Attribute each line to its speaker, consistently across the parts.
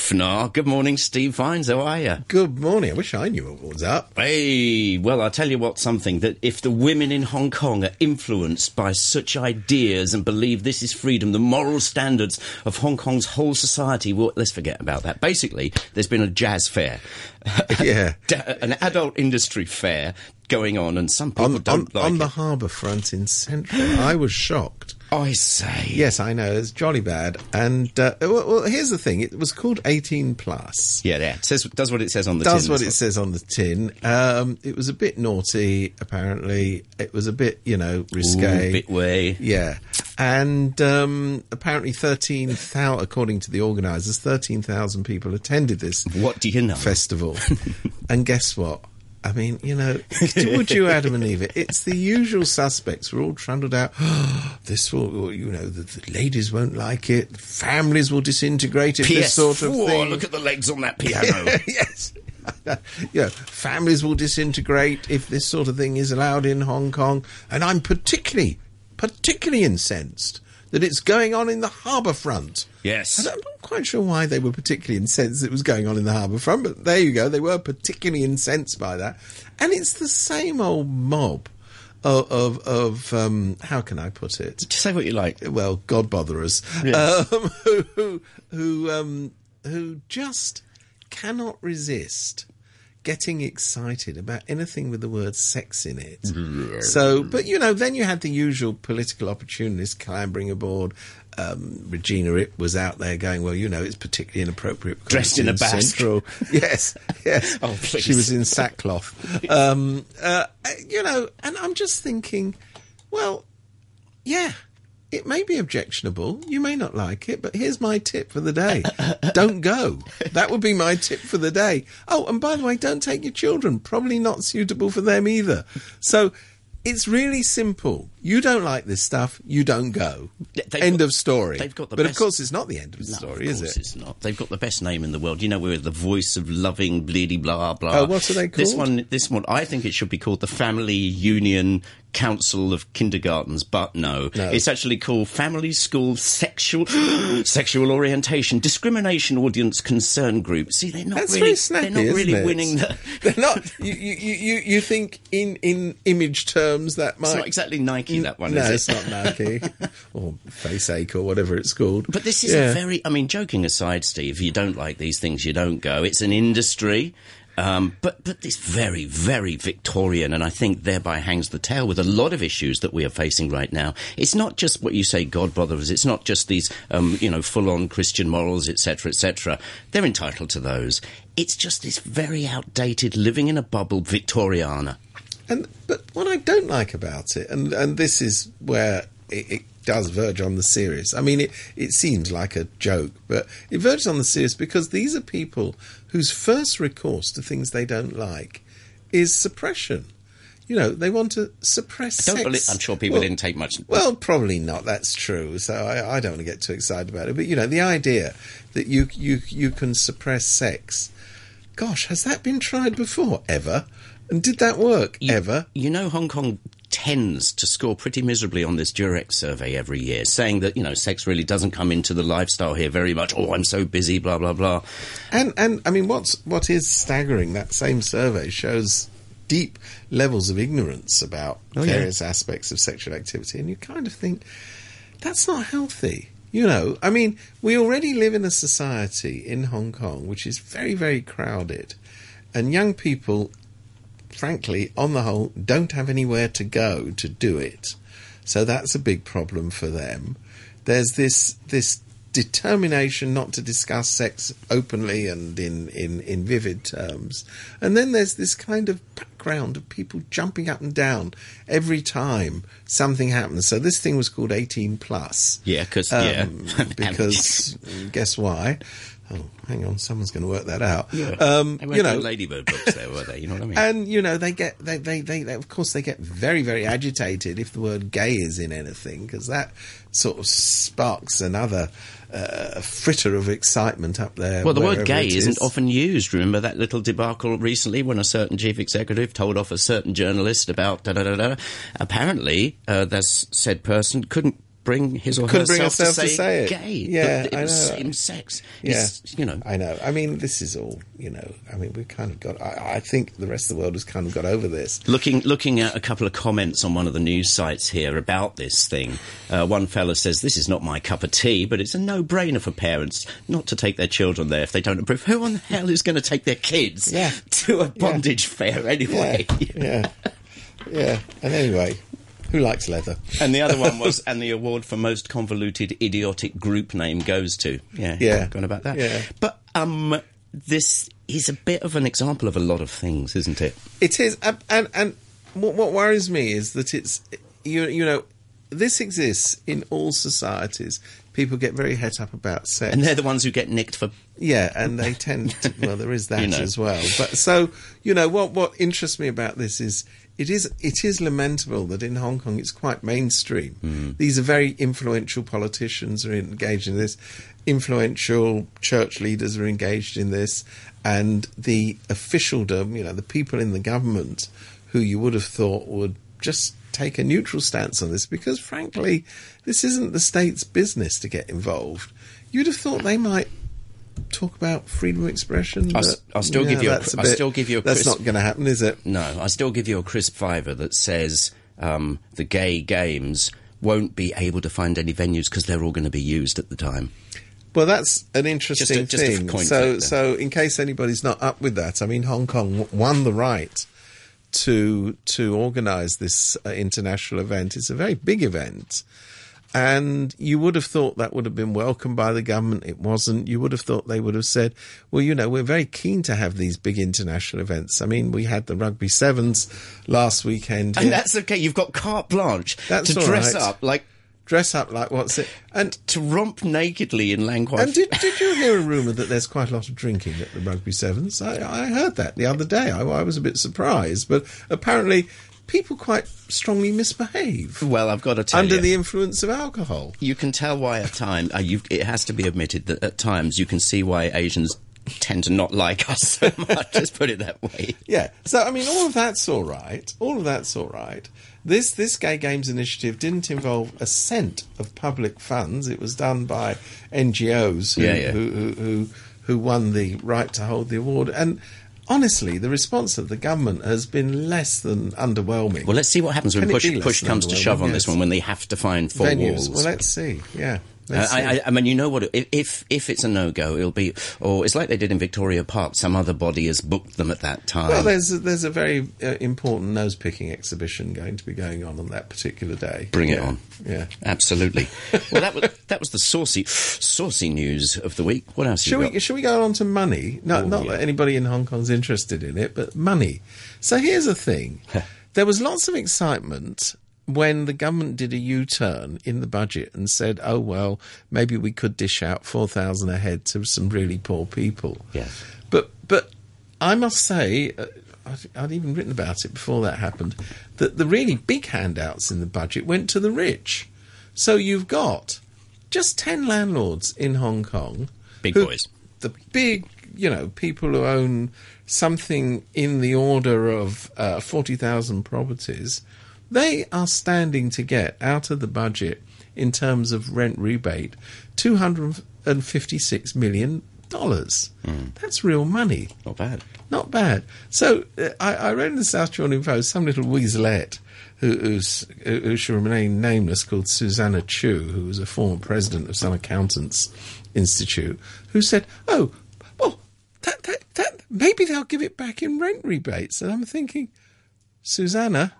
Speaker 1: Schaffner. Good morning, Steve Vines. How are you?
Speaker 2: Good morning. I wish I knew what was up.
Speaker 1: Hey, well, I'll tell you what, something that if the women in Hong Kong are influenced by such ideas and believe this is freedom, the moral standards of Hong Kong's whole society, well, let's forget about that. Basically, there's been a jazz fair.
Speaker 2: Yeah.
Speaker 1: an adult industry fair going on, and some people
Speaker 2: On,
Speaker 1: don't
Speaker 2: on,
Speaker 1: like
Speaker 2: on the harbour front in Central, I was shocked.
Speaker 1: I say.
Speaker 2: Yes, I know it's jolly bad. And uh, well, well, here's the thing: it was called 18 plus.
Speaker 1: Yeah, yeah. It says, does what it says on the
Speaker 2: Does
Speaker 1: tin.
Speaker 2: what it says on the tin. Um, it was a bit naughty, apparently. It was a bit, you know, risque.
Speaker 1: Ooh, bit way.
Speaker 2: Yeah. And um, apparently, 13,000, according to the organisers, 13,000 people attended this
Speaker 1: What do you know?
Speaker 2: festival. and guess what? I mean, you know, would you, Adam and Eve? It's the usual suspects. We're all trundled out. this will, you know, the, the ladies won't like it. Families will disintegrate if this sort of
Speaker 1: PS4,
Speaker 2: thing.
Speaker 1: look at the legs on that piano.
Speaker 2: yes. yeah, families will disintegrate if this sort of thing is allowed in Hong Kong. And I'm particularly, particularly incensed that it's going on in the harbour front.
Speaker 1: Yes.
Speaker 2: I'm not quite sure why they were particularly incensed it was going on in the harbour front, but there you go. They were particularly incensed by that. And it's the same old mob of, of, of um, how can I put it?
Speaker 1: Just say what you like.
Speaker 2: well, God botherers,
Speaker 1: Yes.
Speaker 2: um, who who who, um, who just cannot resist getting excited about anything with the word sex in it. so, but you know, then you had the usual political opportunists clambering aboard. Um, Regina Ip was out there going, well, you know, it's particularly inappropriate.
Speaker 1: Dressed in a basque.
Speaker 2: Central. yes, yes.
Speaker 1: Oh, please.
Speaker 2: She was in sackcloth. um, uh, you know, and I'm just thinking, well, yeah, it may be objectionable. You may not like it, but here's my tip for the day. don't go. That would be my tip for the day. Oh, and by the way, don't take your children. Probably not suitable for them either. So it's really simple. You don't like this stuff, you don't go.
Speaker 1: They've
Speaker 2: end
Speaker 1: got-
Speaker 2: of story.
Speaker 1: they've got the
Speaker 2: but
Speaker 1: best-
Speaker 2: of course, it's not the end of the
Speaker 1: No,
Speaker 2: story,
Speaker 1: of
Speaker 2: is
Speaker 1: course
Speaker 2: it?
Speaker 1: it's not. They've got the best name in the world. You know, we're the voice of loving, bleedy, blah blah.
Speaker 2: Oh, what are they called?
Speaker 1: This one, this one, I think it should be called the Family Union Council of Kindergartens, but no,
Speaker 2: No.
Speaker 1: it's actually called Family School Sexual Sexual Orientation Discrimination Audience Concern Group. See, they're not
Speaker 2: That's
Speaker 1: really,
Speaker 2: snappy,
Speaker 1: they're not really
Speaker 2: it?
Speaker 1: winning the.
Speaker 2: They're not. You, you, you, you think in, in image terms that might.
Speaker 1: It's not exactly Nike mm, that one,
Speaker 2: no,
Speaker 1: is it?
Speaker 2: it's not Nike or Face Faceache or whatever it's called.
Speaker 1: But this is
Speaker 2: Yeah.
Speaker 1: a very, I mean, joking aside, Steve, you don't like these things, you don't go. It's an industry. Um, but but it's very very Victorian, and I think thereby hangs the tale with a lot of issues that we are facing right now. It's not just what you say, God bothers. It's not just these um, you know full on Christian morals, etc. etc. They're entitled to those. It's just this very outdated, living in a bubble Victoriana.
Speaker 2: And but what I don't like about it, and and this is where it, it does verge on the serious. I mean, it it seems like a joke, but it verges on the serious because these are people whose first recourse to things they don't like is suppression. You know, they want to suppress
Speaker 1: believe, I'm sure people
Speaker 2: Well,
Speaker 1: didn't take much.
Speaker 2: Well, probably not. That's true. So I, I don't want to get too excited about it. But you know, the idea that you you you can suppress sex. Gosh, has that been tried before ever? And did that work
Speaker 1: You-
Speaker 2: ever?
Speaker 1: You know, Hong Kong tends to score pretty miserably on this Durex survey every year, saying that, you know, sex really doesn't come into the lifestyle here very much. Oh, I'm so busy, blah, blah, blah.
Speaker 2: And and I mean, what's what is staggering? That same survey shows deep levels of ignorance about
Speaker 1: Oh, yeah.
Speaker 2: various aspects of sexual activity, and you kind of think that's not healthy. You know, I mean, we already live in a society in Hong Kong which is very, very crowded, and young people, frankly, on the whole, don't have anywhere to go to do it. So that's a big problem for them. There's this this determination not to discuss sex openly and in, in, in vivid terms. And then there's this kind of background of people jumping up and down every time something happens. So this thing was called 18 plus.
Speaker 1: Yeah,
Speaker 2: Um,
Speaker 1: yeah.
Speaker 2: because guess why? Oh, hang on, someone's going to work that out.
Speaker 1: Yeah.
Speaker 2: Um,
Speaker 1: They weren't
Speaker 2: you know,
Speaker 1: doing Ladybird books there, were they? You know what I mean?
Speaker 2: and you know they get they, they they they of course they get very very agitated if the word gay is in anything because that sort of sparks another uh, fritter of excitement up there.
Speaker 1: well, the word
Speaker 2: wherever
Speaker 1: gay isn't often used. Remember that little debacle recently when a certain chief executive told off a certain journalist about da da da da? Apparently, uh, this said person couldn't bring his or
Speaker 2: Couldn't bring
Speaker 1: herself
Speaker 2: herself
Speaker 1: to
Speaker 2: to
Speaker 1: say,
Speaker 2: say it.
Speaker 1: gay.
Speaker 2: Yeah,
Speaker 1: it
Speaker 2: I
Speaker 1: was
Speaker 2: know.
Speaker 1: same sex.
Speaker 2: Yeah,
Speaker 1: It's, you know.
Speaker 2: I know. I mean, this is all. You know, I mean, we've kind of got. I, I think the rest of the world has kind of got over this.
Speaker 1: Looking looking at a couple of comments on one of the news sites here about this thing, uh, one fella says, "This is not my cup of tea, but it's a no-brainer for parents not to take their children there if they don't approve. Who on the hell is going to take their kids
Speaker 2: Yeah.
Speaker 1: to a bondage fair anyway?"
Speaker 2: Yeah, yeah. And anyway, who likes leather?
Speaker 1: And the other one was, and the award for most convoluted idiotic group name goes to. Yeah,
Speaker 2: Yeah.
Speaker 1: Gone about that.
Speaker 2: Yeah.
Speaker 1: But um, this is a bit of an example of a lot of things, isn't it?
Speaker 2: It is, and and, and what, what worries me is that it's you you know this exists in all societies. People get very het up about sex,
Speaker 1: And they're the ones who get nicked for.
Speaker 2: yeah, and they tend to. Well, there is that
Speaker 1: You know.
Speaker 2: as well. But so you know what what interests me about this is. It is it is lamentable that in Hong Kong it's quite mainstream.
Speaker 1: Hmm.
Speaker 2: These are very influential politicians are engaged in this. Influential church leaders are engaged in this, and the officialdom, you know, the people in the government who you would have thought would just take a neutral stance on this because, frankly, this isn't the state's business to get involved. You'd have thought they might talk about freedom of expression.
Speaker 1: I'll
Speaker 2: but,
Speaker 1: I'll still give you a
Speaker 2: that's
Speaker 1: I'll
Speaker 2: bit-
Speaker 1: still give you a
Speaker 2: That's
Speaker 1: crisp-
Speaker 2: not going to happen, is it?
Speaker 1: No, I still give you a crisp fiver that says um, the gay games won't be able to find any venues because they're all going to be used at the time.
Speaker 2: Well, that's an interesting
Speaker 1: just a
Speaker 2: thing.
Speaker 1: coin
Speaker 2: so,
Speaker 1: then.
Speaker 2: so in case anybody's not up with that, I mean, Hong Kong won the right to to organise this uh, international event. It's a very big event, and you would have thought that would have been welcomed by the government. It wasn't. You would have thought they would have said, "Well, you know, we're very keen to have these big international events." I mean, we had the rugby sevens last weekend.
Speaker 1: And that's okay. You've got carte blanche
Speaker 2: That's
Speaker 1: to dress
Speaker 2: right.
Speaker 1: up like
Speaker 2: dress up like what's it? And
Speaker 1: to romp nakedly in Langquai.
Speaker 2: And did, did you hear a rumour that there's quite a lot of drinking at the Rugby Sevens? I, I heard that the other day. I, I was a bit surprised, but apparently people quite strongly misbehave
Speaker 1: well, I've got to tell
Speaker 2: under
Speaker 1: you.
Speaker 2: the influence of alcohol.
Speaker 1: you can tell why at times, uh, it has to be admitted that at times you can see why Asians tend to not like us so much. Let's put it that way.
Speaker 2: Yeah. So I mean, all of that's all right. All of that's all right. This this Gay Games initiative didn't involve a cent of public funds. It was done by NGOs who
Speaker 1: Yeah, yeah.
Speaker 2: Who, who who who won the right to hold the award. And honestly, the response of the government has been less than underwhelming.
Speaker 1: Well, let's see what happens when push, push comes to shove on this one, when they have to find four
Speaker 2: Venues.
Speaker 1: walls.
Speaker 2: Well, let's see. Yeah.
Speaker 1: Uh, I, I, I mean, you know what? If, if if it's a no go, it'll be, or it's like they did in Victoria Park. Some other body has booked them at that time.
Speaker 2: well, there's a, there's a very uh, important nose picking exhibition going to be going on on that particular day.
Speaker 1: Bring it on.
Speaker 2: Yeah.
Speaker 1: Absolutely. well, that was that was the saucy saucy news of the week. What else? You
Speaker 2: we, shall we go on to money? No,
Speaker 1: Oh,
Speaker 2: not
Speaker 1: yeah.
Speaker 2: that anybody in Hong Kong's interested in it, but money. So here's the thing. there was lots of excitement when the government did a U-turn in the budget and said, oh, well, maybe we could dish out 4,000 a head to some really poor people.
Speaker 1: Yes.
Speaker 2: But, but I must say, uh, I'd, I'd even written about it before that happened, that the really big handouts in the budget went to the rich. So you've got just 10 landlords in Hong Kong.
Speaker 1: Big
Speaker 2: who-
Speaker 1: boys.
Speaker 2: The big, you know, people who own something in the order of uh, 40,000 properties. They are standing to get out of the budget in terms of rent rebate $256 million. That's real money.
Speaker 1: Not bad.
Speaker 2: Not bad. So uh, I, I read in the South China Post some little weaselette who, who's, who, shall remain nameless called Susanna Chu, who was a former president of some accountants institute, who said, "Oh, well, that, that, that maybe they'll give it back in rent rebates." And I'm thinking, Susanna,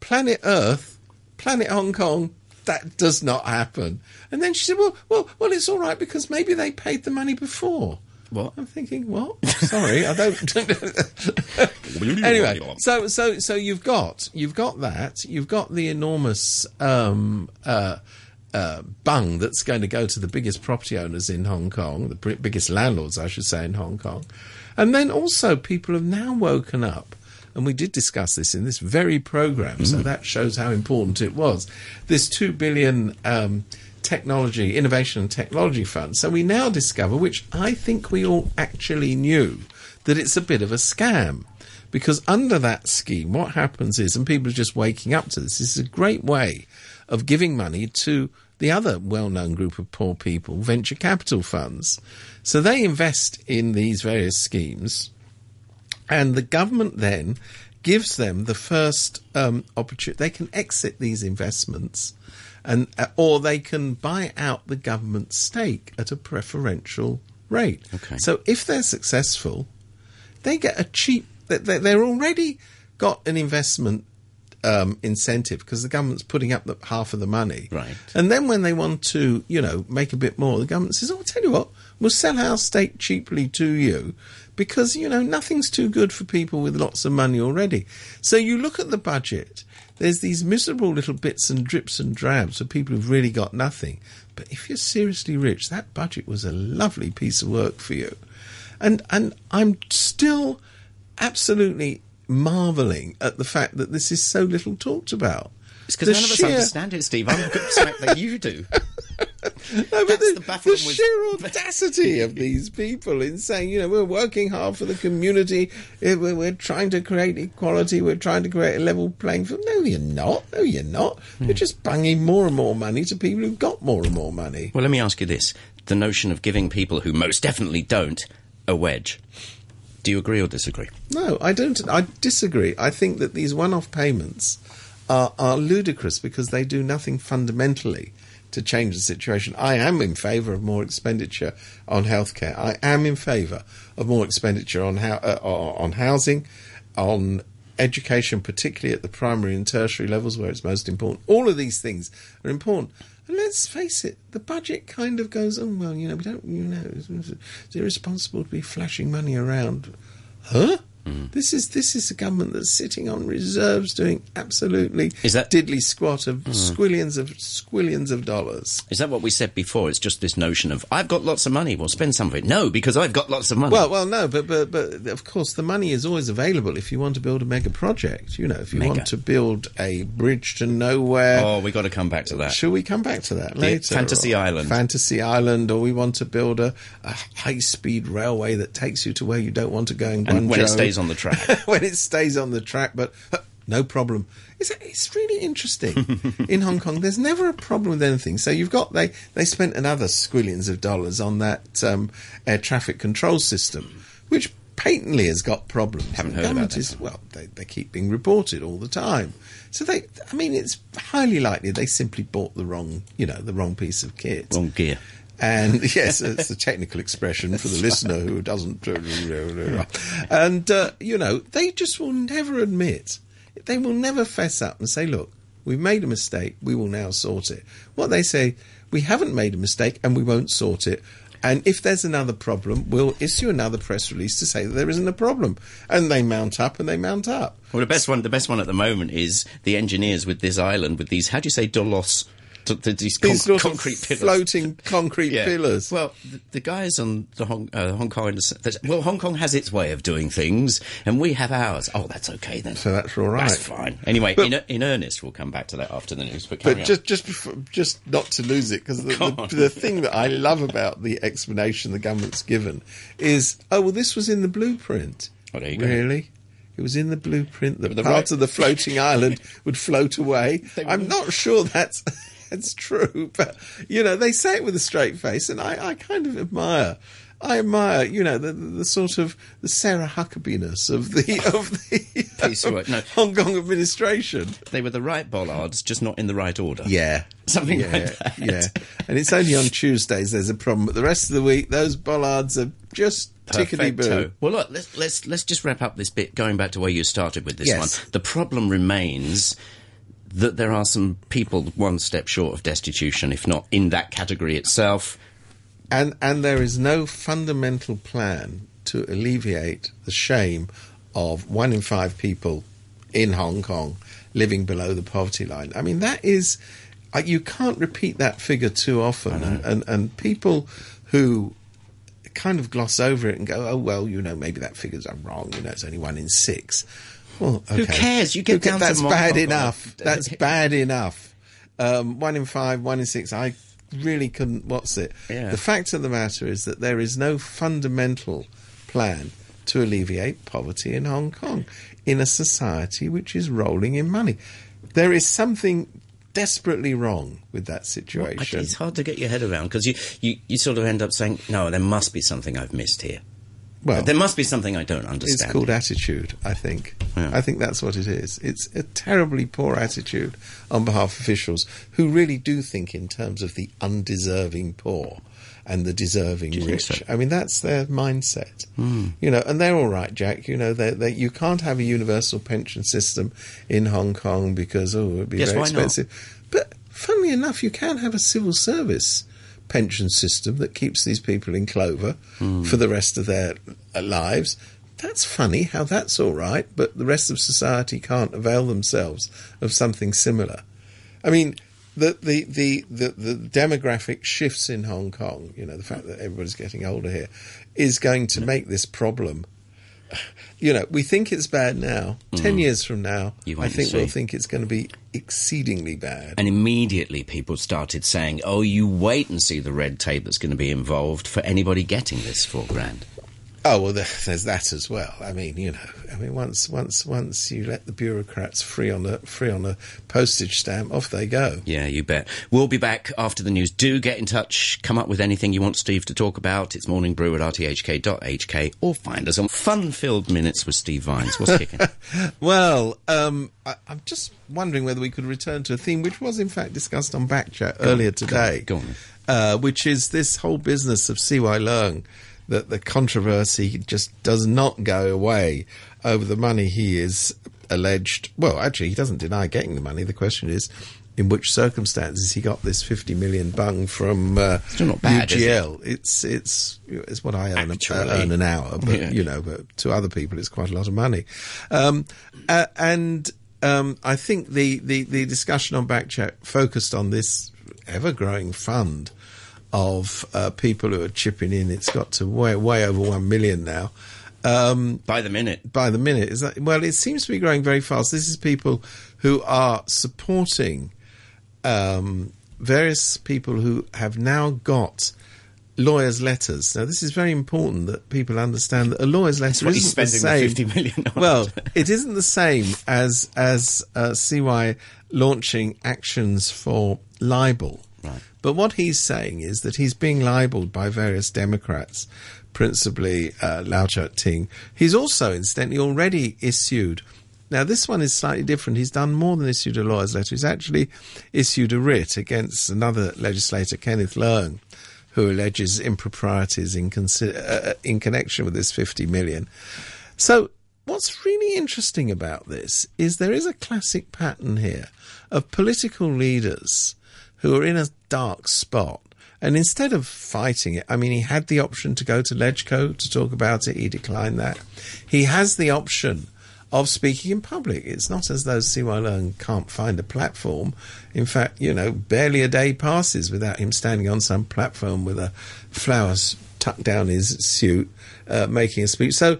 Speaker 2: planet Earth, planet Hong Kong. That does not happen. And then she said, "Well, well, well, it's all right because maybe they paid the money before."
Speaker 1: What?
Speaker 2: I'm thinking, what? Sorry, I don't. anyway, so so so you've got you've got that. You've got the enormous um, uh, uh, bung that's going to go to the biggest property owners in Hong Kong, the biggest landlords, I should say, in Hong Kong, and then also people have now woken up. And we did discuss this in this very program, so that shows how important it was. This two billion um, technology, innovation and technology fund. So we now discover, which I think we all actually knew, that it's a bit of a scam. Because under that scheme, what happens is, and people are just waking up to this, this is a great way of giving money to the other well known group of poor people, venture capital funds. So they invest in these various schemes, and the government then gives them the first um, opportunity. They can exit these investments, and uh, or they can buy out the government stake at a preferential rate.
Speaker 1: Okay.
Speaker 2: So if they're successful, they get a cheap. they- they- They're already got an investment um, incentive because the government's putting up the, half of the money.
Speaker 1: Right.
Speaker 2: And then when they want to, you know, make a bit more, the government says, "Oh, I'll tell you what, we'll sell our stake cheaply to you." Because you know nothing's too good for people with lots of money already. So you look at the budget. There's these miserable little bits and drips and drabs for people who've really got nothing. But if you're seriously rich, that budget was a lovely piece of work for you. And and I'm still absolutely marveling at the fact that this is so little talked about.
Speaker 1: It's because none of us understand it, Steve. I'm suspect that you do.
Speaker 2: No, but the,
Speaker 1: the
Speaker 2: the sheer audacity of these people in saying, you know, we're working hard for the community, eh, we're, we're trying to create equality, we're trying to create a level playing field. No, you're not. No, you're not.
Speaker 1: Hmm.
Speaker 2: You're just banging more and more money to people who've got more and more money.
Speaker 1: Well, let me ask you this: the notion of giving people who most definitely don't a wedge. Do you agree or disagree?
Speaker 2: No, I don't. I disagree. I think that these one-off payments are, are ludicrous because they do nothing fundamentally to change the situation. I am in favour of more expenditure on healthcare. I am in favour of more expenditure on uh, on housing, on education, particularly at the primary and tertiary levels where it's most important. All of these things are important. And let's face it, the budget kind of goes, oh well, you know, we don't, you know, it's, it's irresponsible to be flashing money around. Huh? Mm. This is this is a government that's sitting on reserves, doing absolutely
Speaker 1: Is that-
Speaker 2: diddly squat of mm. squillions of squillions of dollars.
Speaker 1: Is that what we said before? It's just this notion of I've got lots of money. Well, spend some of it. No, because I've got lots of money.
Speaker 2: Well, well, no, but but but of course the money is always available if you want to build a mega project. You know, if you
Speaker 1: Mega.
Speaker 2: want to build a bridge to nowhere.
Speaker 1: oh, we got to come back to that.
Speaker 2: Shall we come back to that later?
Speaker 1: Fantasy
Speaker 2: Or
Speaker 1: Island.
Speaker 2: Fantasy Island, or we want to build a, a high speed railway that takes you to where you don't want to go in
Speaker 1: And when it stays on the track.
Speaker 2: when it stays on the track, but uh, no problem. It's, it's really interesting in Hong Kong. There's never a problem with anything. So you've got they they spent another squillions of dollars on that um, air traffic control system, which patently has got problems.
Speaker 1: Haven't heard about
Speaker 2: is- well, they, they keep being reported all the time. So they, I mean, it's highly likely they simply bought the wrong, you know, the wrong piece of kit.
Speaker 1: Wrong gear.
Speaker 2: And yes, it's a technical expression for the listener who doesn't. And uh, you know, they just will never admit. They will never fess up and say, "Look, we've made a mistake. We will now sort it." What they say, "We haven't made a mistake, and we won't sort it." And if there's another problem, we'll issue another press release to say that there isn't a problem. And they mount up and they mount up.
Speaker 1: Well, the best one, the best one at the moment is the engineers with this island with these. How do you say dolos? T- t- These,
Speaker 2: These of
Speaker 1: concrete pillars.
Speaker 2: floating concrete
Speaker 1: Yeah.
Speaker 2: pillars.
Speaker 1: Well, the, the guys on the Hong, uh, Hong Kong, well, Hong Kong has its way of doing things, and we have ours. Oh, that's okay then.
Speaker 2: So that's all right.
Speaker 1: That's fine. Anyway,
Speaker 2: But-
Speaker 1: in, in earnest, we'll come back to that after the news. But,
Speaker 2: But just just before, just not to lose it because the, the, the thing that I love about the explanation the government's given is oh well this was in the blueprint.
Speaker 1: Oh, there you go.
Speaker 2: really. It was in the blueprint that
Speaker 1: The
Speaker 2: part
Speaker 1: right-
Speaker 2: of the floating island would float away. I'm not sure that's that's true, but you know they say it with a straight face, and I, I kind of admire. I admire, you know, the, the, the sort of the Sarah Huckabee-ness of the of the
Speaker 1: Piece of work. No.
Speaker 2: Hong Kong administration.
Speaker 1: they were the right bollards, just not in the right order.
Speaker 2: Yeah.
Speaker 1: Something
Speaker 2: yeah,
Speaker 1: like that.
Speaker 2: Yeah. And it's only on Tuesdays there's a problem, but the rest of the week those bollards are just tickety boo.
Speaker 1: Well, look, let's let's let's just wrap up this bit. Going back to where you started with this
Speaker 2: Yes.
Speaker 1: one, the problem remains that there are some people one step short of destitution, if not in that category itself.
Speaker 2: And and there is no fundamental plan to alleviate the shame of one in five people in Hong Kong living below the poverty line. I mean that is uh, you can't repeat that figure too often and, and and people who kind of gloss over it and go, oh well, you know, maybe that figure's are wrong. You know, it's only one in six. Well,
Speaker 1: Who cares? You get down to
Speaker 2: that's
Speaker 1: Mong
Speaker 2: bad enough. That's bad enough. Um, one in five, one in six. I really couldn't. What's it?
Speaker 1: Yeah.
Speaker 2: The fact of the matter is that there is no fundamental plan to alleviate poverty in Hong Kong in a society which is rolling in money. There is something desperately wrong with that situation.
Speaker 1: It's hard to get your head around because you, you, you sort of end up saying, no, there must be something I've missed here.
Speaker 2: Well,
Speaker 1: There must be something I don't understand.
Speaker 2: it's called attitude, I think.
Speaker 1: Yeah.
Speaker 2: I think that's what it is. It's a terribly poor attitude on behalf of officials who really do think in terms of the undeserving poor and the deserving rich.
Speaker 1: so?
Speaker 2: I mean, that's their mindset. Hmm. You know, and they're all right, Jack. You know, they they you can't have a universal pension system in Hong Kong because oh, it'd be
Speaker 1: Yes,
Speaker 2: very
Speaker 1: why not?
Speaker 2: expensive. But funnily enough, you can have a civil service pension system that keeps these people in clover
Speaker 1: Hmm.
Speaker 2: for the rest of their uh, lives. That's funny how that's all right, but the rest of society can't avail themselves of something similar. I mean, the the, the, the, the demographic shifts in Hong Kong, you know, the fact that everybody's getting older here, is going to make this problem. You know, we think it's bad now. Ten years from now, I think we'll think it's going to be exceedingly bad.
Speaker 1: And immediately people started saying, oh, you wait and see the red tape that's going to be involved for anybody getting this four grand.
Speaker 2: Oh well, there's that as well. I mean, you know, I mean, once once once you let the bureaucrats free on a free on a postage stamp, off they go.
Speaker 1: Yeah, you bet. We'll be back after the news. Do get in touch. Come up with anything you want Steve to talk about. It's Morning Brew at rthk.hk or find us on Fun Filled Minutes with Steve Vines. What's kicking?
Speaker 2: Well, um, I, I'm just wondering whether we could return to a theme which was in fact discussed on Backchat earlier today,
Speaker 1: go on.
Speaker 2: Uh, which is this whole business of CY Leung. That the controversy just does not go away over the money he is alleged. Well, actually, he doesn't deny getting the money. The question is, in which circumstances he got this 50 million bung from uh,
Speaker 1: bad, is it?
Speaker 2: UGL. It's it's it's what I earn, uh, earn an hour, but
Speaker 1: Yeah.
Speaker 2: you know, but to other people, it's quite a lot of money. Um, uh, and um, I think the, the, the discussion on Backchat focused on this ever growing fund of uh, people who are chipping in. It's got to way way over one million now. Um,
Speaker 1: By the minute.
Speaker 2: by the minute. Is that well? It seems to be growing very fast. This is people who are supporting um, various people who have now got lawyers' letters. Now, this is very important that people understand that a lawyer's letter
Speaker 1: what
Speaker 2: isn't the
Speaker 1: spending the
Speaker 2: same.
Speaker 1: 50 million on.
Speaker 2: Well, it isn't the same as as uh, CY launching actions for libel.
Speaker 1: Right.
Speaker 2: But what he's saying is that he's being libelled by various Democrats, principally uh, Lam Cheuk-ting. He's also, incidentally, already issued. Now, this one is slightly different. He's done more than issued a lawyer's letter. He's actually issued a writ against another legislator, Kenneth Leung, who alleges improprieties in, consi- uh, in connection with this 50 million. So, what's really interesting about this is there is a classic pattern here of political leaders who are in a dark spot. And instead of fighting it, I mean, he had the option to go to Legco to talk about it. He declined that. He has the option of speaking in public. It's not as though Leung can't find a platform. In fact, you know, barely a day passes without him standing on some platform with a flowers tucked down his suit, uh, making a speech. So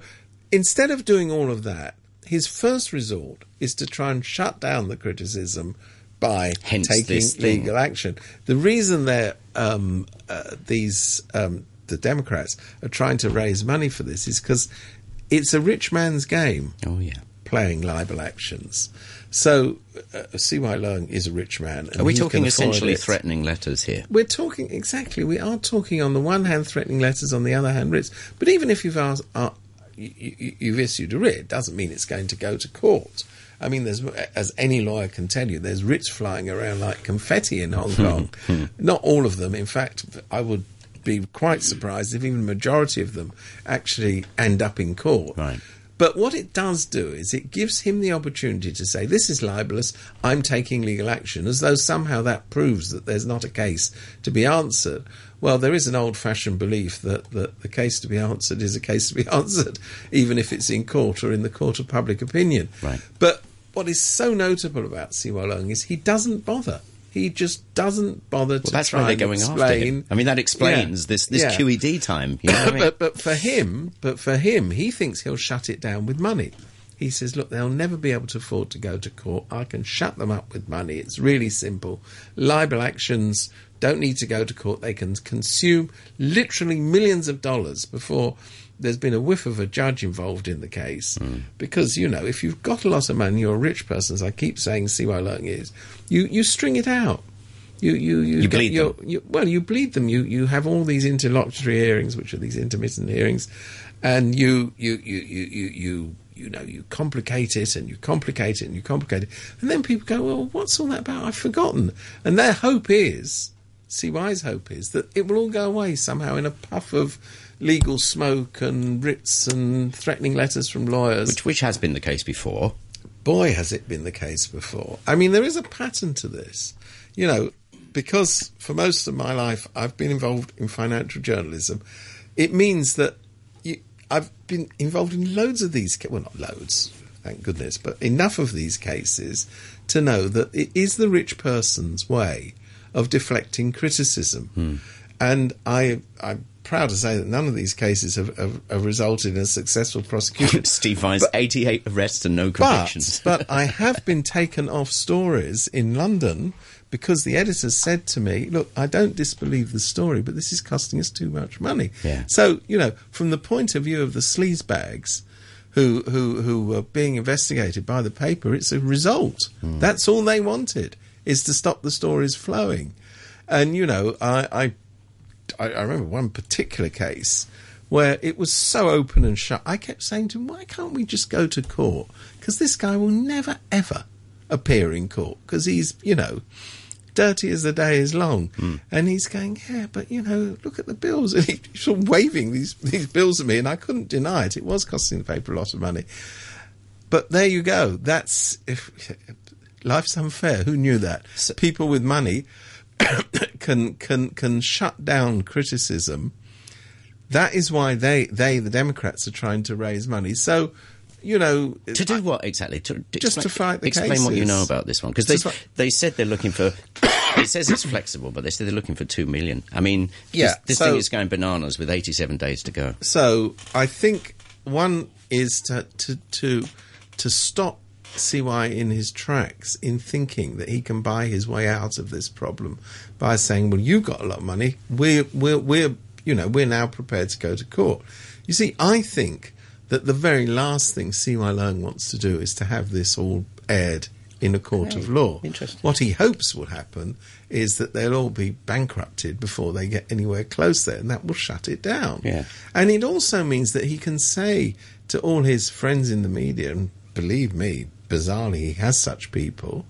Speaker 2: instead of doing all of that, his first resort is to try and shut down the criticism by
Speaker 1: Hence
Speaker 2: taking legal action. The reason they're um, uh, these um, the Democrats are trying to raise money for this is because it's a rich man's game
Speaker 1: Oh, yeah.
Speaker 2: playing libel actions. So uh, CY Leung is a rich man. and
Speaker 1: Are we talking essentially
Speaker 2: it.
Speaker 1: threatening letters here?
Speaker 2: We're talking exactly. We are talking on the one hand threatening letters, on the other hand writs. But even if you've asked, uh, you, you, you've issued a writ, it doesn't mean it's going to go to court. I mean, there's as any lawyer can tell you, there's writs flying around like confetti in Hong hmm. Kong. Hmm. Not all of them. In fact, I would be quite surprised if even the majority of them actually end up in court.
Speaker 1: Right.
Speaker 2: But what it does do is it gives him the opportunity to say, This is libelous, I'm taking legal action, as though somehow that proves that there's not a case to be answered. Well, there is an old fashioned belief that, that the case to be answered is a case to be answered, even if it's in court or in the court of public opinion.
Speaker 1: Right.
Speaker 2: But what is so notable about CY Leung is he doesn't bother. He just doesn't bother to
Speaker 1: that's
Speaker 2: try
Speaker 1: why they're
Speaker 2: and
Speaker 1: going after
Speaker 2: explain.
Speaker 1: him. I mean, that explains
Speaker 2: Yeah.
Speaker 1: this, this
Speaker 2: Yeah.
Speaker 1: QED time. You know I mean?
Speaker 2: but but for him, but for him, he thinks he'll shut it down with money. He says, "Look, they'll never be able to afford to go to court. I can shut them up with money. It's really simple. Libel actions don't need to go to court. They can consume literally millions of dollars before there's been a whiff of a judge involved in the case hmm. because you know if you've got a lot of money, you're a rich person. As I keep saying, CY Leung is you you string it out. You you you,
Speaker 1: You
Speaker 2: get
Speaker 1: bleed
Speaker 2: your,
Speaker 1: them.
Speaker 2: You, well, you bleed them. You you have all these interlocutory hearings, which are these intermittent hearings, and you you you you you. you you know, you complicate it and you complicate it and you complicate it. And then people go, well, what's all that about? I've forgotten. And their hope is, CY's hope is, that it will all go away somehow in a puff of legal smoke and writs and threatening letters from lawyers.
Speaker 1: Which, which has been the case before.
Speaker 2: Boy, has it been the case before. I mean, there is a pattern to this. You know, because for most of my life I've been involved in financial journalism, it means that you, I've been involved in loads of these, well, not loads, thank goodness, but enough of these cases to know that it is the rich person's way of deflecting criticism. Hmm. And I, I'm proud to say that none of these cases have, have, have resulted in a successful prosecution.
Speaker 1: Steve Vine's 88 arrests and no convictions.
Speaker 2: But, but I have been taken off stories in London because the editor said to me, "Look, I don't disbelieve the story, but this is costing us too much money."
Speaker 1: Yeah.
Speaker 2: So you know, from the point of view of the sleazebags who who who were being investigated by the paper, it's a result. Hmm. That's all they wanted is to stop the stories flowing. And you know, I, I I, I remember one particular case where it was so open and shut. I kept saying to him, "Why can't we just go to court? Because this guy will never ever appear in court because he's, you know." Dirty as the day is long, hmm. and he's going, yeah, but you know, look at the bills, and he's sort of waving these these bills at me, and I couldn't deny it. It was costing the paper a lot of money, but there you go. That's if life's unfair. Who knew that?
Speaker 1: So-
Speaker 2: People with money can can can shut down criticism. That is why they they the Democrats are trying to raise money. So, you know,
Speaker 1: To do what exactly? To, to
Speaker 2: Just to fight the
Speaker 1: Explain what you know about this one, because they
Speaker 2: fi-
Speaker 1: they said they're looking for. it says it's flexible, but they said they're looking for two million. I mean,
Speaker 2: Yeah,
Speaker 1: this, this
Speaker 2: so-
Speaker 1: thing is going bananas with eighty-seven days to go.
Speaker 2: So I think one is to to to to stop CY in his tracks in thinking that he can buy his way out of this problem by saying, "Well, you've got a lot of money. We're we're we're you know we're now prepared to go to court." You see, I think that the very last thing CY Leung wants to do is to have this all aired in a court of law.
Speaker 1: interesting.
Speaker 2: What he hopes will happen is that they'll all be bankrupted before they get anywhere close there, and that will shut it down.
Speaker 1: Yeah.
Speaker 2: And it also means that he can say to all his friends in the media, and believe me, bizarrely, he has such people.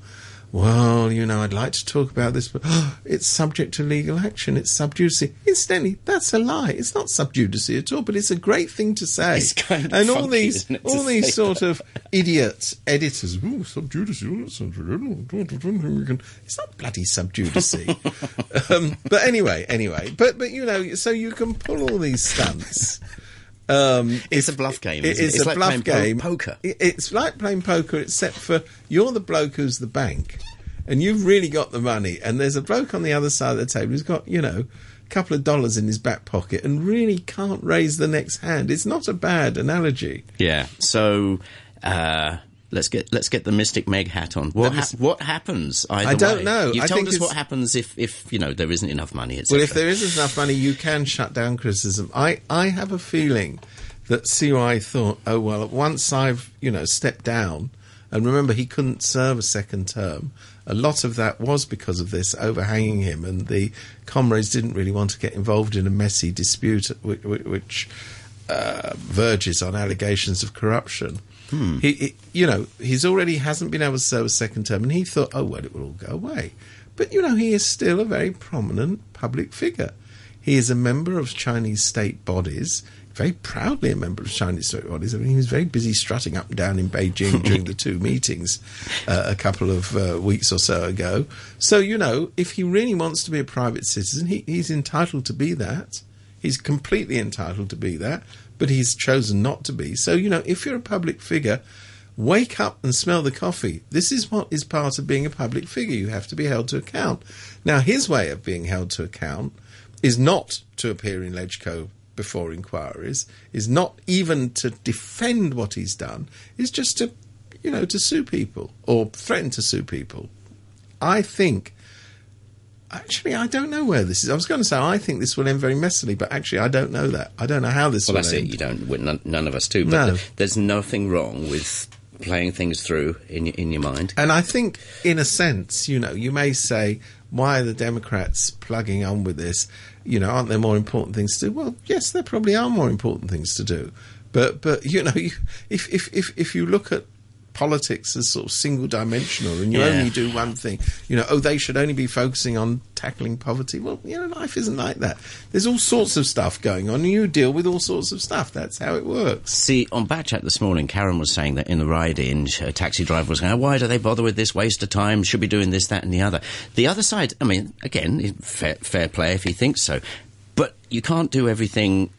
Speaker 2: Well, you know, I'd like to talk about this, but it's subject to legal action. It's sub judice. Incidentally, that's a lie. It's not sub judice at all, but it's a great thing to say.
Speaker 1: Kind of
Speaker 2: and all
Speaker 1: funky,
Speaker 2: these, all these sort of idiot editors. Ooh, sub judice. oh, that's sub judice. It's not bloody sub judice. um, but anyway, anyway, but but you know, so you can pull all these stunts. Um,
Speaker 1: It's
Speaker 2: if-
Speaker 1: a bluff game,
Speaker 2: it
Speaker 1: isn't it? It's
Speaker 2: a
Speaker 1: like
Speaker 2: bluff
Speaker 1: playing po-
Speaker 2: game.
Speaker 1: poker.
Speaker 2: It- It's like playing poker, except for you're the bloke who's the bank, and you've really got the money, and there's a bloke on the other side of the table who's got you know a couple of dollars in his back pocket and really can't raise the next hand. It's not a bad analogy.
Speaker 1: Yeah. So uh, let's get let's get the Mystic Meg hat on. What ha- what happens?
Speaker 2: I don't
Speaker 1: way?
Speaker 2: know.
Speaker 1: You've
Speaker 2: I
Speaker 1: told us what happens if if you know there isn't enough money.
Speaker 2: Well, if there isn't enough money, you can shut down criticism. I, I have a feeling that CY thought, oh, well, once I've, you know, stepped down, and remember, he couldn't serve a second term. A lot of that was because of this overhanging him, and the comrades didn't really want to get involved in a messy dispute which, which uh, verges on allegations of corruption. He, he, you know, he's already hasn't been able to serve a second term, and he thought, oh well, it will all go away. But you know, he is still a very prominent public figure. He is a member of Chinese state bodies, very proudly a member of Chinese state bodies. I mean, he was very busy strutting up and down in Beijing during the two meetings uh, a couple of uh, weeks or so ago. So you know, if he really wants to be a private citizen, he, he's entitled to be that. He's completely entitled to be that, but he's chosen not to be. So, you know, if you're a public figure, wake up and smell the coffee. This is what is part of being a public figure. You have to be held to account. Now, his way of being held to account is not to appear in Legco before inquiries, is not even to defend what he's done, is just to, you know, to sue people or threaten to sue people. I think Actually, I don't know where this is. I was going to say I think this will end very messily, but actually, I don't know that. I don't know how this
Speaker 1: Well,
Speaker 2: will
Speaker 1: that's
Speaker 2: end.
Speaker 1: it. You don't. None, none of us do. But
Speaker 2: No.
Speaker 1: th- there's nothing wrong with playing things through in your, in your mind.
Speaker 2: And I think, in a sense, you know, you may say, why are the Democrats plugging on with this? You know, aren't there more important things to do? Well, yes, there probably are more important things to do. But, but you know, you, if, if, if, if you look at politics as sort of single dimensional and you
Speaker 1: Yeah.
Speaker 2: only do one thing, you know, oh, they should only be focusing on tackling poverty. Well, you know, life isn't like that. There's all sorts of stuff going on and you deal with all sorts of stuff. That's how it works.
Speaker 1: See, on Backchat this morning, Karen was saying that in the ride-in, a taxi driver was going, "Oh, "Why do they bother with this waste of time? Should be doing this, that, and the other." The other side, I mean, again, fair, fair play if he thinks so, but you can't do everything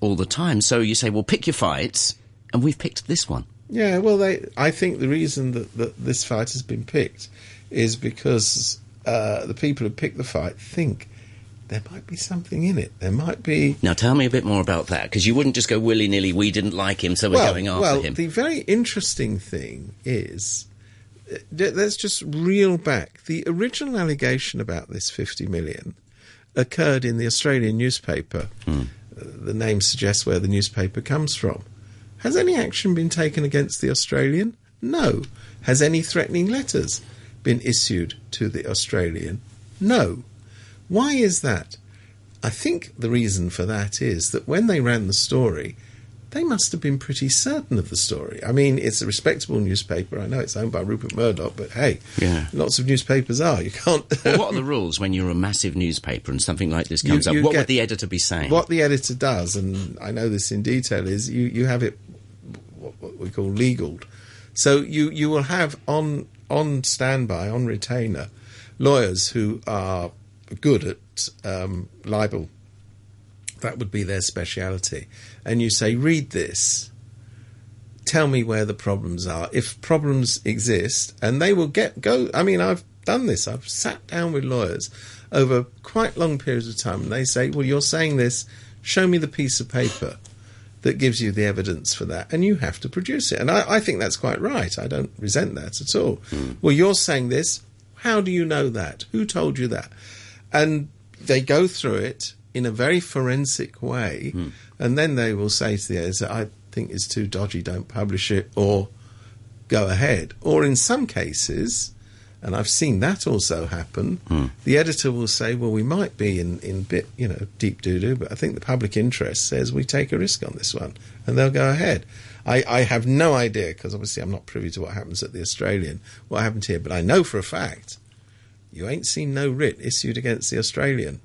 Speaker 1: all the time. So you say, "Well, pick your fights," and we've picked this one.
Speaker 2: Yeah, well, they. I think the reason that, that this fight has been picked is because uh, the people who picked the fight think there might be something in it. There might be.
Speaker 1: Now, tell me a bit more about that, because you wouldn't just go willy-nilly. We didn't like him, so we're
Speaker 2: well,
Speaker 1: going after
Speaker 2: well,
Speaker 1: him.
Speaker 2: the very interesting thing is, uh, let's just reel back. The original allegation about this fifty million occurred in the Australian newspaper.
Speaker 1: Hmm.
Speaker 2: Uh, the name suggests where the newspaper comes from. Has any action been taken against the Australian? No. Has any threatening letters been issued to the Australian? No. Why is that? I think the reason for that is that when they ran the story, they must have been pretty certain of the story. I mean, it's a respectable newspaper. I know it's owned by Rupert Murdoch, but hey,
Speaker 1: Yeah.
Speaker 2: lots of newspapers are. You can't.
Speaker 1: Well, what are the rules when you're a massive newspaper and something like this comes
Speaker 2: you
Speaker 1: up? What would the editor be saying?
Speaker 2: What the editor does, and I know this in detail, is you, you have it what, what we call legaled. So you, you will have on on standby, on retainer, lawyers who are good at um, libel. That would be their speciality. And you say, read this. Tell me where the problems are. If problems exist, and they will get go. I mean, I've done this. I've sat down with lawyers over quite long periods of time, and they say, "Well, you're saying this. Show me the piece of paper that gives you the evidence for that, and you have to produce it." And I, I think that's quite right. I don't resent that at all. Hmm. Well, you're saying this. How do you know that? Who told you that? And they go through it in a very forensic way, hmm. And then they will say to the editor, "I think it's too dodgy. Don't publish it," or go ahead. Or in some cases, and I've seen that also happen, hmm. the editor will say, well, we might be in, in bit, you know, deep doo doo, but I think the public interest says we take a risk on this one. And they'll go ahead. I, I have no idea, because obviously I'm not privy to what happens at the Australian, what happened here, but I know for a fact you ain't seen no writ issued against the Australian.